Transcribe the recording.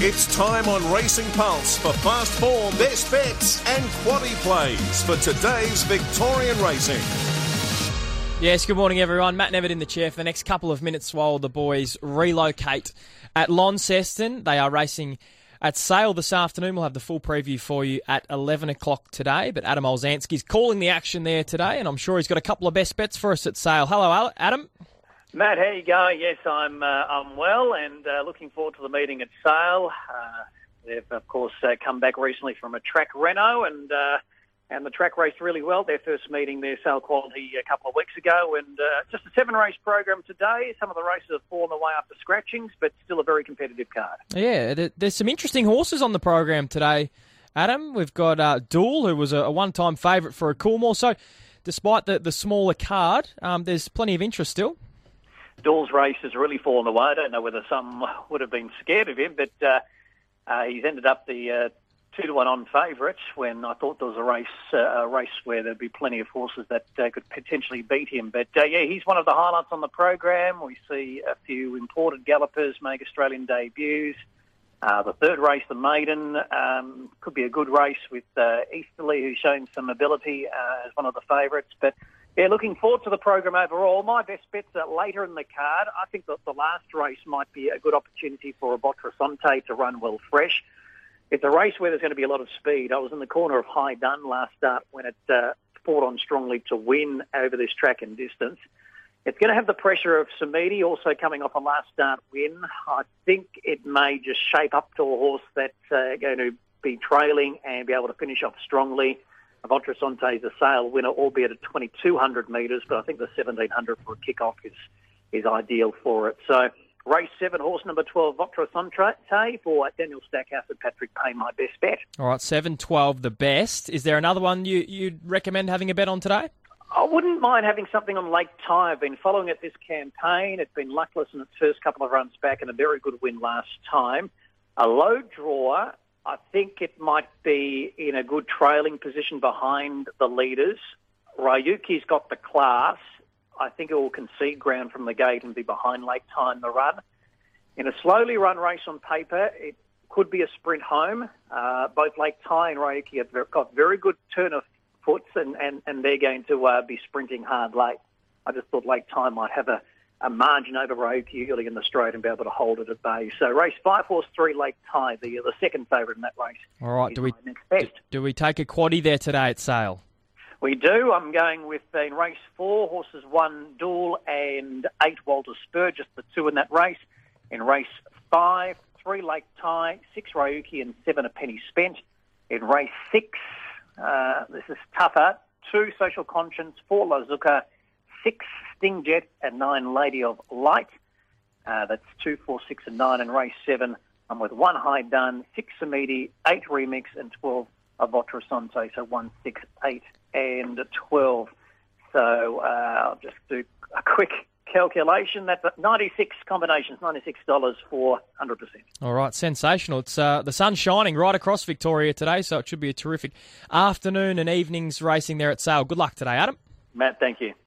It's time on Racing Pulse for fast form, best bets, and quaddy plays for today's Victorian racing. Yes, good morning, everyone. Matt Nevitt in the chair for the next couple of minutes while the boys relocate at Launceston. They are racing at Sale this afternoon. We'll have the full preview for you at 11 o'clock today. But Adam Olzanski's calling the action there today, and I'm sure he's got a couple of best bets for us at Sale. Hello, Adam. Matt, how are you going? Yes, I'm. Uh, I'm well, and uh, looking forward to the meeting at Sale. Uh, they've of course uh, come back recently from a track reno, and uh, and the track raced really well. Their first meeting, their Sale quality a couple of weeks ago, and uh, just a seven race program today. Some of the races have fallen away after scratchings, but still a very competitive card. Yeah, there's some interesting horses on the program today. Adam, we've got uh, Duel, who was a, a one-time favourite for a Coolmore. So, despite the the smaller card, um, there's plenty of interest still. Duel's race has really fallen away. I don't know whether some would have been scared of him, but uh, uh, he's ended up the uh, two to one on favourite when I thought there was a race uh, a race where there'd be plenty of horses that uh, could potentially beat him. But uh, yeah, he's one of the highlights on the program. We see a few imported gallopers make Australian debuts. The third race, the maiden, um, could be a good race with Easterly, who's shown some ability as one of the favourites. But yeah, looking forward to the program overall. My best bets are later in the card. I think that the last race might be a good opportunity for a Votrasante to run well fresh. It's a race where there's going to be a lot of speed. I was in the corner of High Dun last start when it uh, fought on strongly to win over this track and distance. It's going to have the pressure of Samedi also coming off a last start win. I think it may just shape up to a horse that's uh, going to be trailing and be able to finish off strongly. Votrasante is a sale winner, albeit at 2,200 metres, but I think the 1,700 for a kick-off is, is ideal for it. So race seven, horse number 12, Votrasante for Daniel Stackhouse and Patrick Payne, my best bet. All right, 7, 12, the best. Is there another one you, you'd recommend having a bet on today? I wouldn't mind having something on Lake Ty. I've been following it this campaign. It's been luckless in its first couple of runs back and a very good win last time. A low drawer I think it might be in a good trailing position behind the leaders. Ryuki's got the class. I think it will concede ground from the gate and be behind Lake Tyne the run. In a slowly run race on paper, it could be a sprint home. Uh, both Lake Tyne and Ryuki have got very good turn of foots, and, and, and they're going to uh, be sprinting hard late. I just thought Lake Tyne might have a, a margin over Ryuki early in the straight and be able to hold it at bay. So race five, horse three, Lake Tie, the the second favourite in that race. All right, do we do, do, we take a quaddy there today at Sale? We do. I'm going with in race four, horses one, Duel, and eight, Walter Spur, just the two in that race. In race five, three, Lake Tie, six, Ryuki, and seven, a penny spent. In race six, uh, this is tougher. Two, Social Conscience, four, Lazuka, six, Stingjet, and nine, Lady of Light. Uh, that's two, four, six, and nine in race seven. I'm with one High Dun, six Samedi, eight remix, and 12 Avotra Sonte. So one, six, eight, and 12. So uh, I'll just do a quick calculation. That's 96 combinations, $96 for 100%. All right, sensational. It's uh, the sun's shining right across Victoria today, so it should be a terrific afternoon and evenings racing there at Sale. Good luck today, Adam. Matt, thank you.